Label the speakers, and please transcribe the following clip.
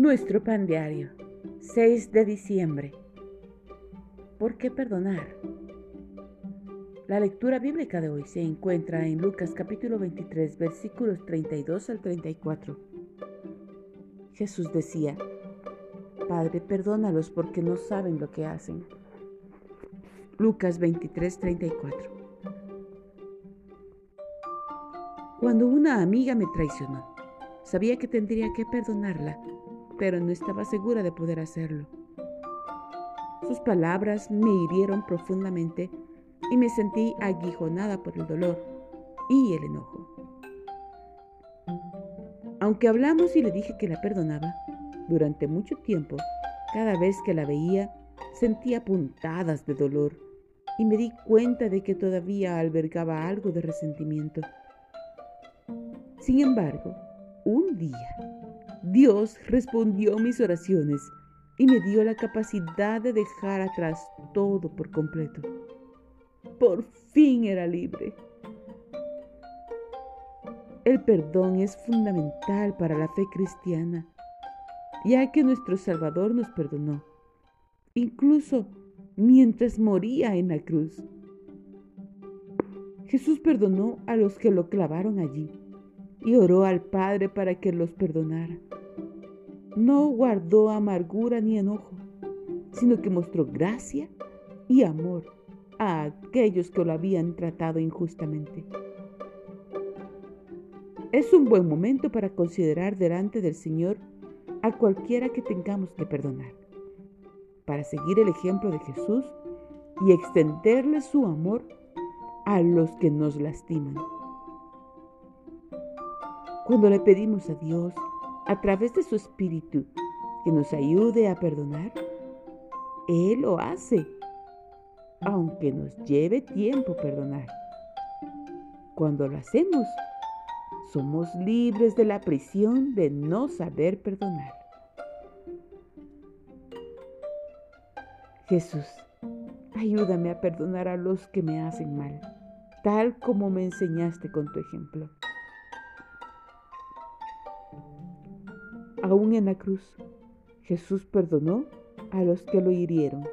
Speaker 1: Nuestro pan diario, 6 de diciembre. ¿Por qué perdonar? La lectura bíblica de hoy se encuentra en Lucas capítulo 23 versículos 32 al 34. Jesús decía, Padre, perdónalos porque no saben lo que hacen. Lucas 23, 34. Cuando una amiga me traicionó, sabía que tendría que perdonarla, pero no estaba segura de poder hacerlo. Sus palabras me hirieron profundamente y me sentí aguijonada por el dolor y el enojo. Aunque hablamos y le dije que la perdonaba, durante mucho tiempo, cada vez que la veía, sentía puntadas de dolor y me di cuenta de que todavía albergaba algo de resentimiento. Sin embargo, un día, Dios respondió mis oraciones y me dio la capacidad de dejar atrás todo por completo. Por fin era libre. El perdón es fundamental para la fe cristiana, ya que nuestro Salvador nos perdonó, incluso mientras moría en la cruz. Jesús perdonó a los que lo clavaron allí y oró al Padre para que los perdonara. No guardó amargura ni enojo, sino que mostró gracia y amor a aquellos que lo habían tratado injustamente. Es un buen momento para considerar delante del Señor a cualquiera que tengamos que perdonar, para seguir el ejemplo de Jesús y extenderle su amor a los que nos lastiman. Cuando le pedimos a Dios, a través de su Espíritu, que nos ayude a perdonar, Él lo hace, aunque nos lleve tiempo perdonar. Cuando lo hacemos, somos libres de la prisión de no saber perdonar. Jesús, ayúdame a perdonar a los que me hacen mal, tal como me enseñaste con tu ejemplo. Aún en la cruz, Jesús perdonó a los que lo hirieron.